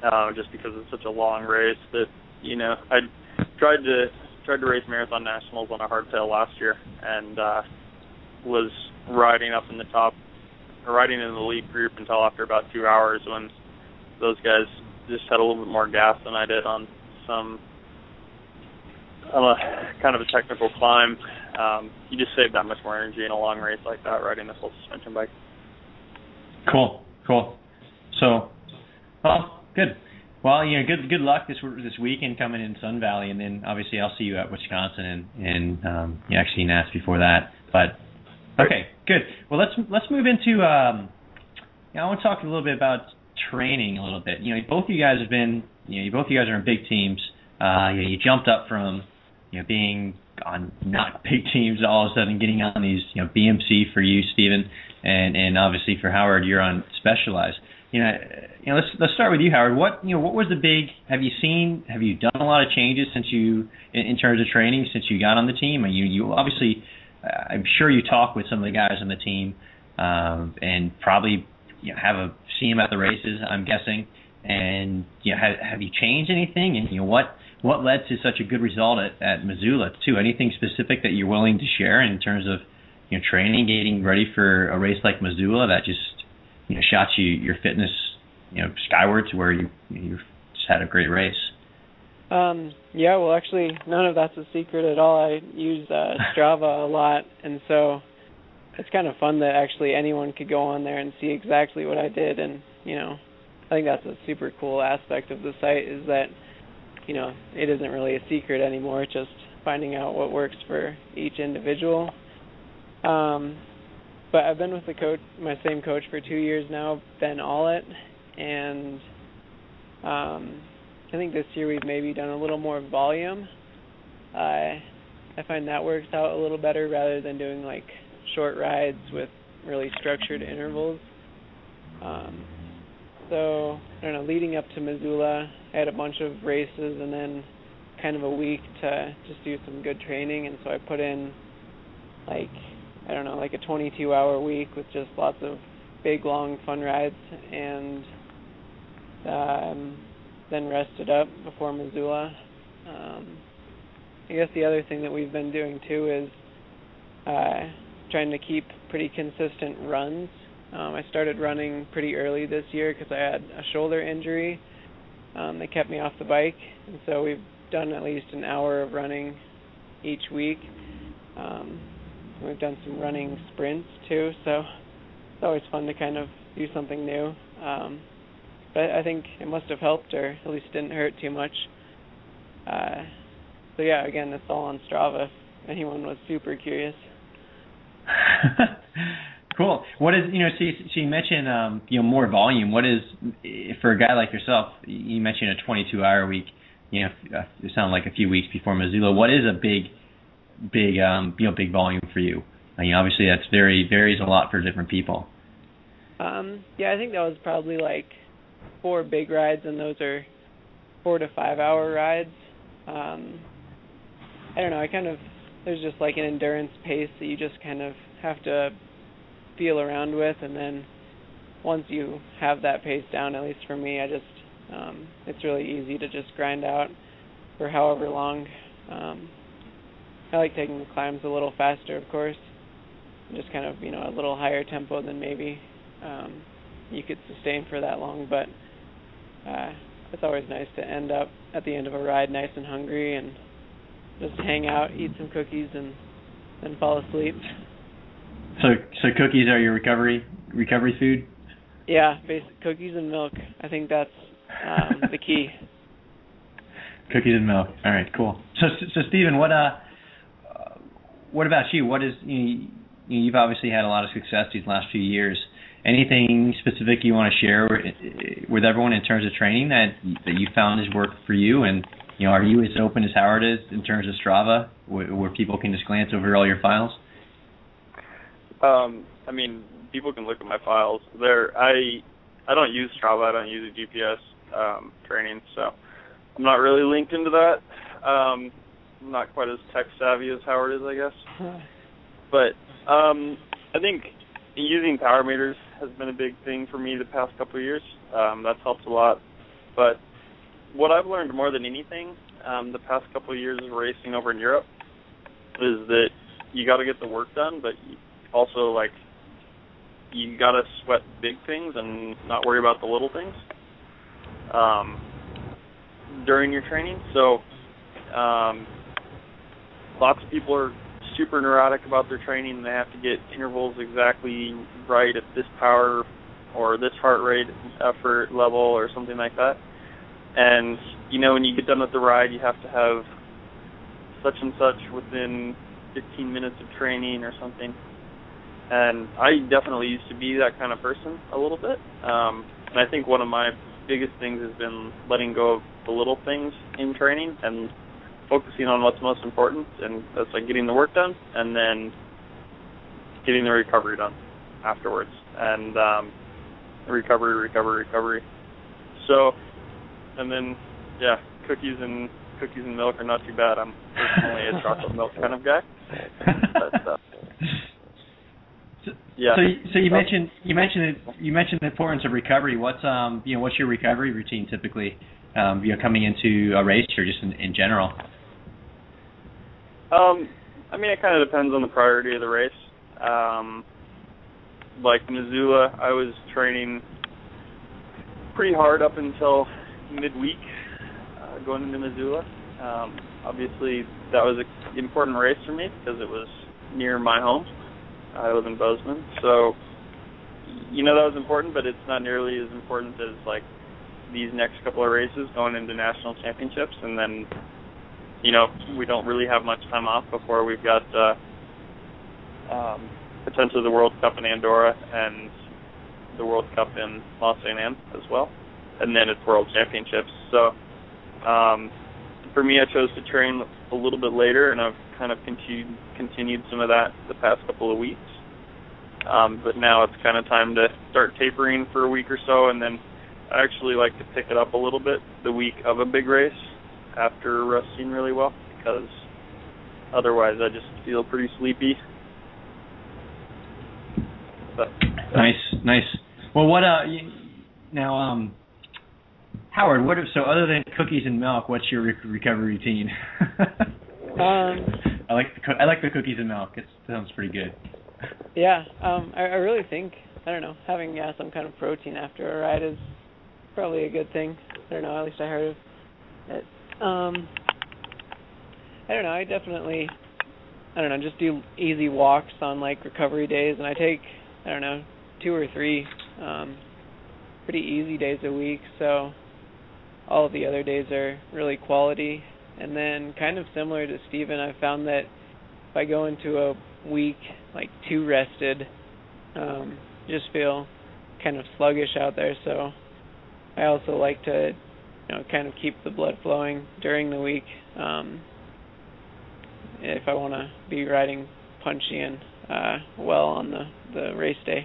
uh, just because it's such a long race that you know I tried to tried to race marathon nationals on a hardtail last year and uh, was riding up in the top, riding in the lead group until after about two hours when those guys just had a little bit more gas than I did on some on a kind of a technical climb. Um, you just save that much more energy in a long race like that riding a full suspension bike. Cool, cool. So, well, good. Well, you know, good good luck this this weekend coming in Sun Valley, and then obviously I'll see you at Wisconsin and and um, you actually Nats before that. But okay, good. Well, let's let's move into. Um, know, I want to talk a little bit about training a little bit. You know, both you guys have been, you know, both you guys are in big teams. Uh, you, know, you jumped up from, you know, being on not [LAUGHS] big teams all of a sudden getting on these, you know, BMC for you, Stephen, and and obviously for Howard, you're on Specialized. You know, you know, let's let's start with you, Howard. What you know, what was the big? Have you seen? Have you done a lot of changes since you, in, in terms of training, since you got on the team? And you you obviously, uh, I'm sure you talk with some of the guys on the team, um, and probably you know, have a see him at the races. I'm guessing, and you know, have have you changed anything? And you know, what what led to such a good result at, at Missoula too? Anything specific that you're willing to share in terms of you know training, getting ready for a race like Missoula that just you know shot you your fitness you know skyward to where you you just had a great race. Um, yeah, well, actually, none of that's a secret at all. I use uh, Strava a lot, and so it's kind of fun that actually anyone could go on there and see exactly what I did and you know I think that's a super cool aspect of the site is that you know it isn't really a secret anymore just finding out what works for each individual. Um but I've been with the coach my same coach for 2 years now Ben Allett and um I think this year we've maybe done a little more volume. I I find that works out a little better rather than doing like short rides with really structured intervals. Um, so I don't know. Leading up to Missoula, I had a bunch of races and then kind of a week to just do some good training, and so I put in like I don't know, like a 22-hour week with just lots of big, long, fun rides, and um, then rested up before Missoula. Um, I guess the other thing that we've been doing too is uh, trying to keep pretty consistent runs Um, I started running pretty early this year because I had a shoulder injury um, that kept me off the bike, and so we've done at least an hour of running each week. Um, we've done some running sprints too, so it's always fun to kind of do something new. Um, but I think it must have helped, or at least didn't hurt too much. Uh, so yeah, again, it's all on Strava. If anyone was super curious. [LAUGHS] cool. What is you know? So you, so you mentioned um, you know more volume. What is for a guy like yourself? You mentioned a 22 hour week. You know, uh, it sounded like a few weeks before Missoula. What is a big, big um, you know big volume for you? I mean, obviously that's very varies a lot for different people. Um, yeah, I think that was probably like four big rides, and those are four to five hour rides. Um, I don't know. I kind of there's just like an endurance pace that you just kind of have to feel around with, and then once you have that pace down, at least for me, I just um, it's really easy to just grind out for however long. Um, I like taking the climbs a little faster, of course, just kind of you know a little higher tempo than maybe um, you could sustain for that long. But uh, it's always nice to end up at the end of a ride nice and hungry and just hang out, eat some cookies, and then fall asleep. So, so cookies are your recovery recovery food? Yeah, basic cookies and milk. I think that's um, the key. [LAUGHS] Cookies and milk. All right, cool. So, so Stephen, what uh, what about you? What is you, you've obviously had a lot of success these last few years. Anything specific you want to share with everyone in terms of training that that you found has worked for you, and you know, are you as open as Howard is in terms of Strava, where, where people can just glance over all your files? Um, I mean, people can look at my files. There, I I don't use Strava. I don't use a GPS um, training, so I'm not really linked into that. Um, I'm not quite as tech savvy as Howard is, I guess. [LAUGHS] But um, I think using power meters has been a big thing for me the past couple of years. Um, that's helped a lot. But what I've learned more than anything um, the past couple of years of racing over in Europe is that you got to get the work done, but also like you got to sweat big things and not worry about the little things um, during your training. So um, lots of people are super neurotic about their training. They have to get intervals exactly right at this power or this heart rate effort level or something like that. And you know, when you get done with the ride, you have to have such and such within 15 minutes of training or something. And I definitely used to be that kind of person a little bit. Um, and I think one of my biggest things has been letting go of the little things in training and focusing on what's most important, and that's like getting the work done and then getting the recovery done afterwards. And um, recovery, recovery, recovery. So and then yeah, cookies and cookies and milk are not too bad. I'm personally a chocolate milk kind of guy. But, uh, yeah. So, so you mentioned you mentioned you mentioned the importance of recovery. What's um you know what's your recovery routine typically? Um, you know, coming into a race or just in, in general. Um, I mean, it kind of depends on the priority of the race. Um, like Missoula, I was training pretty hard up until midweek uh, going into Missoula. Um, obviously, that was an important race for me because it was near my home. I live in Bozeman, so you know that was important, but it's not nearly as important as like these next couple of races going into national championships, and then you know we don't really have much time off before we've got uh, um, potentially the World Cup in Andorra and the World Cup in Los Angeles as well and then it's World Championships. So um, for me, I chose to train a little bit later, and I've kind of continued continued some of that the past couple of weeks. Um, but now it's kind of time to start tapering for a week or so, and then I actually like to pick it up a little bit the week of a big race after resting really well because otherwise I just feel pretty sleepy. But, nice, nice. Well, what uh, you, now um, Howard, what if so? Other than cookies and milk, what's your re- recovery routine? [LAUGHS] um, I like the co- I like the cookies and milk. It sounds pretty good. Yeah, um, I, I really think I don't know, having yeah some kind of protein after a ride is probably a good thing. I don't know, at least I heard of it. Um, I don't know. I definitely, I don't know, just do easy walks on like recovery days, and I take, I don't know, two or three um, pretty easy days a week. So all of the other days are really quality. And then, kind of similar to Stephen, I found that if I go into a week like too rested, um, just feel kind of sluggish out there. So I also like to, you know, kind of keep the blood flowing during the week. Um, if I want to be riding punchy and uh, well on the the race day.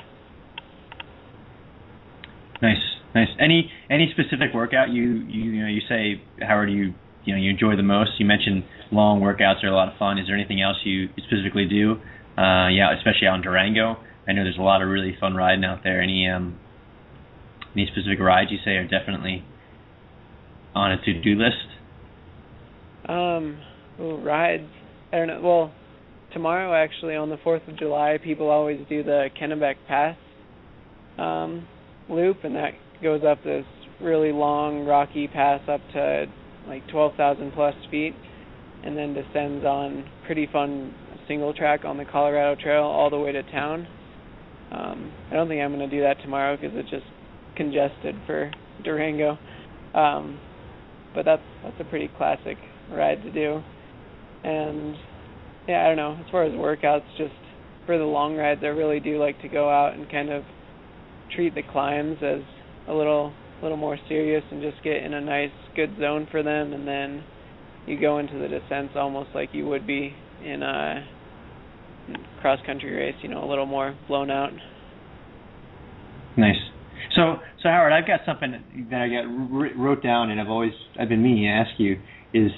Nice. Any any specific workout you you you know you say Howard you you know you enjoy the most? You mentioned long workouts are a lot of fun. Is there anything else you specifically do? Uh, yeah, especially out in Durango. I know there's a lot of really fun riding out there. Any um any specific rides you say are definitely on a to do list? Um, rides. I don't know. Well, tomorrow actually on the Fourth of July, people always do the Kennebec Pass um, loop, and that goes up this really long rocky pass up to like 12,000 plus feet, and then descends on pretty fun single track on the Colorado Trail all the way to town. Um, I don't think I'm going to do that tomorrow because it's just congested for Durango. Um, but that's that's a pretty classic ride to do. And yeah, I don't know. As far as workouts, just for the long rides, I really do like to go out and kind of treat the climbs as a little little more serious and just get in a nice good zone for them and then you go into the descents almost like you would be in a cross country race, you know, a little more blown out. Nice. So, so Howard, I've got something that I got wrote down, and I've always I've been meaning to ask you is,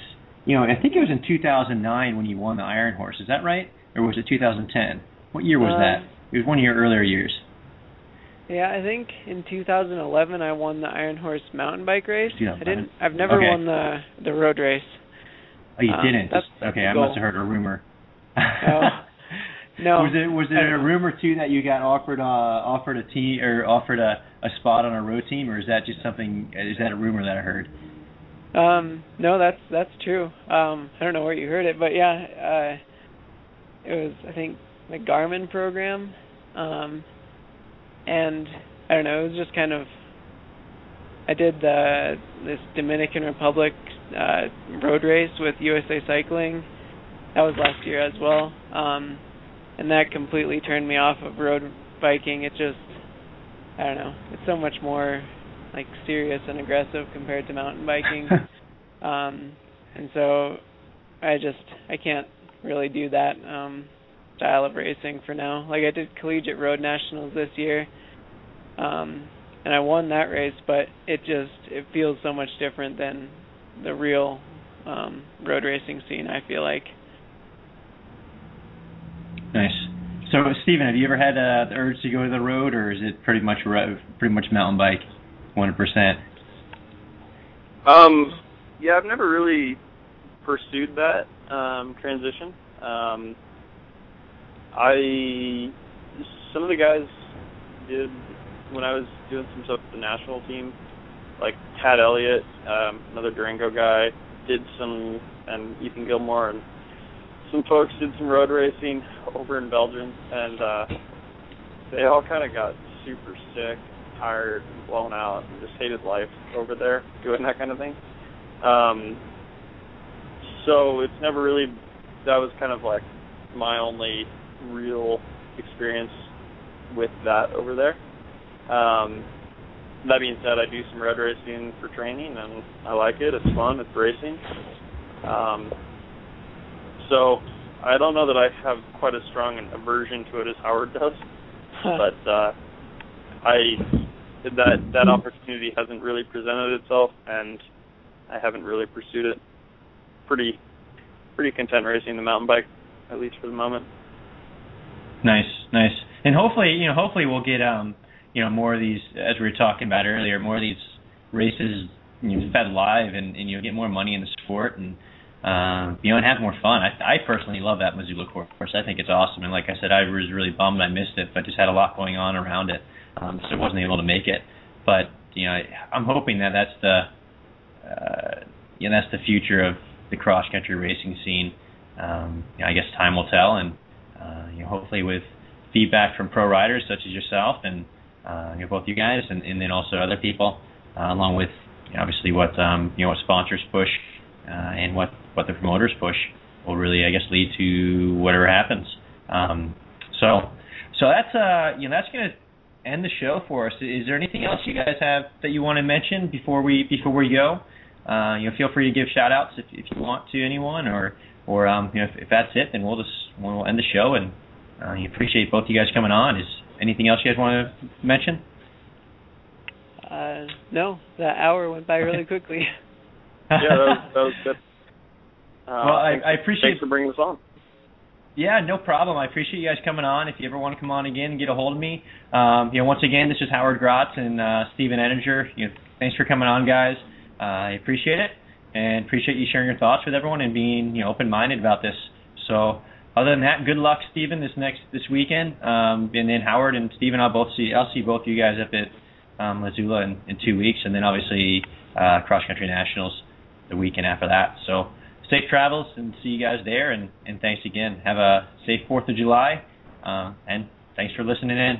you know, I think it was in 2009 when you won the Iron Horse. Is that right, or was it 2010? What year was uh, that? It was one of your earlier years. Yeah, I think in 2011 I won the Iron Horse mountain bike race. I didn't. I've never okay. won the the road race. Oh, you um, didn't. okay, I must have heard a rumor. oh. [LAUGHS] No. Was it was it a rumor too that you got offered uh offered a team or offered a a spot on a road team or is that just something is that a rumor that I heard? Um no, that's that's true. Um I don't know where you heard it, but yeah, uh it was I think the Garmin program. Um and I don't know, it was just kind of I did the this Dominican Republic uh road race with USA Cycling. That was last year as well. Um and that completely turned me off of road biking. It just I don't know. It's so much more like serious and aggressive compared to mountain biking. [LAUGHS] um and so I just I can't really do that um style of racing for now. Like I did collegiate road nationals this year. Um and I won that race, but it just it feels so much different than the real um road racing scene, I feel like. Nice. So, Stephen, have you ever had uh, the urge to go to the road, or is it pretty much pretty much mountain bike, one hundred percent? Um, yeah, I've never really pursued that um, transition. Um, I some of the guys did when I was doing some stuff with the national team, like Tad Elliott, um, another Durango guy, did some, and Ethan Gilmore and some folks did some road racing over in Belgium, and uh, they all kind of got super sick, tired, blown out, and just hated life over there doing that kind of thing. Um, so it's never really that was kind of like my only real experience with that over there. Um, that being said, I do some road racing for training, and I like it. It's fun. It's racing. Um, so I don't know that I have quite as strong an aversion to it as Howard does, but uh, I that that opportunity hasn't really presented itself, and I haven't really pursued it. Pretty pretty content racing the mountain bike, at least for the moment. Nice, nice, and hopefully, you know, hopefully we'll get um, you know, more of these, as we were talking about earlier, more of these races you know, fed live, and and you'll get more money in the sport, and um, you know, and have more fun. I, I personally love that Missoula course. I think it's awesome, and like I said, I was really bummed I missed it, but just had a lot going on around it. um, so wasn't able to make it. But you know, I, I'm hoping that that's the uh, you know that's the future of the cross country racing scene. Um, you know, I guess time will tell, and you know, hopefully with feedback from pro riders such as yourself and uh, you know, both you guys, and, and then also other people, uh, along with you know, obviously what um, you know what sponsors push uh, and what what the promoters push will really, I guess, lead to whatever happens. Um, so, so that's uh, you know that's to end the show for us. Is there anything else you guys have that you want to mention before we before we go? Uh, you know, feel free to give shout outs if, if you want to anyone, or or um, you know, if, if that's it, then we'll just we'll end the show. And uh, appreciate both you guys coming on. Is anything else you guys want to mention? Uh, no, that hour went by really quickly. [LAUGHS] yeah, that was, that was good. [LAUGHS] Uh, well, I, I appreciate thanks for bringing us on. Yeah, no problem. I appreciate you guys coming on. If you ever want to come on again, get a hold of me. Um, you know, once again, this is Howard Grotts and uh, Stephen Ettinger. You know, thanks for coming on, guys. Uh, I appreciate it and appreciate you sharing your thoughts with everyone and being you know open-minded about this. So, other than that, good luck, Stephen, this next this weekend. Um, and then Howard and Stephen, I'll both see. I'll see both you guys up at um, Missoula in, in two weeks, and then obviously uh, cross country nationals the weekend after that. So safe travels and see you guys there. And, and thanks again. Have a safe Fourth of July, uh, and thanks for listening in.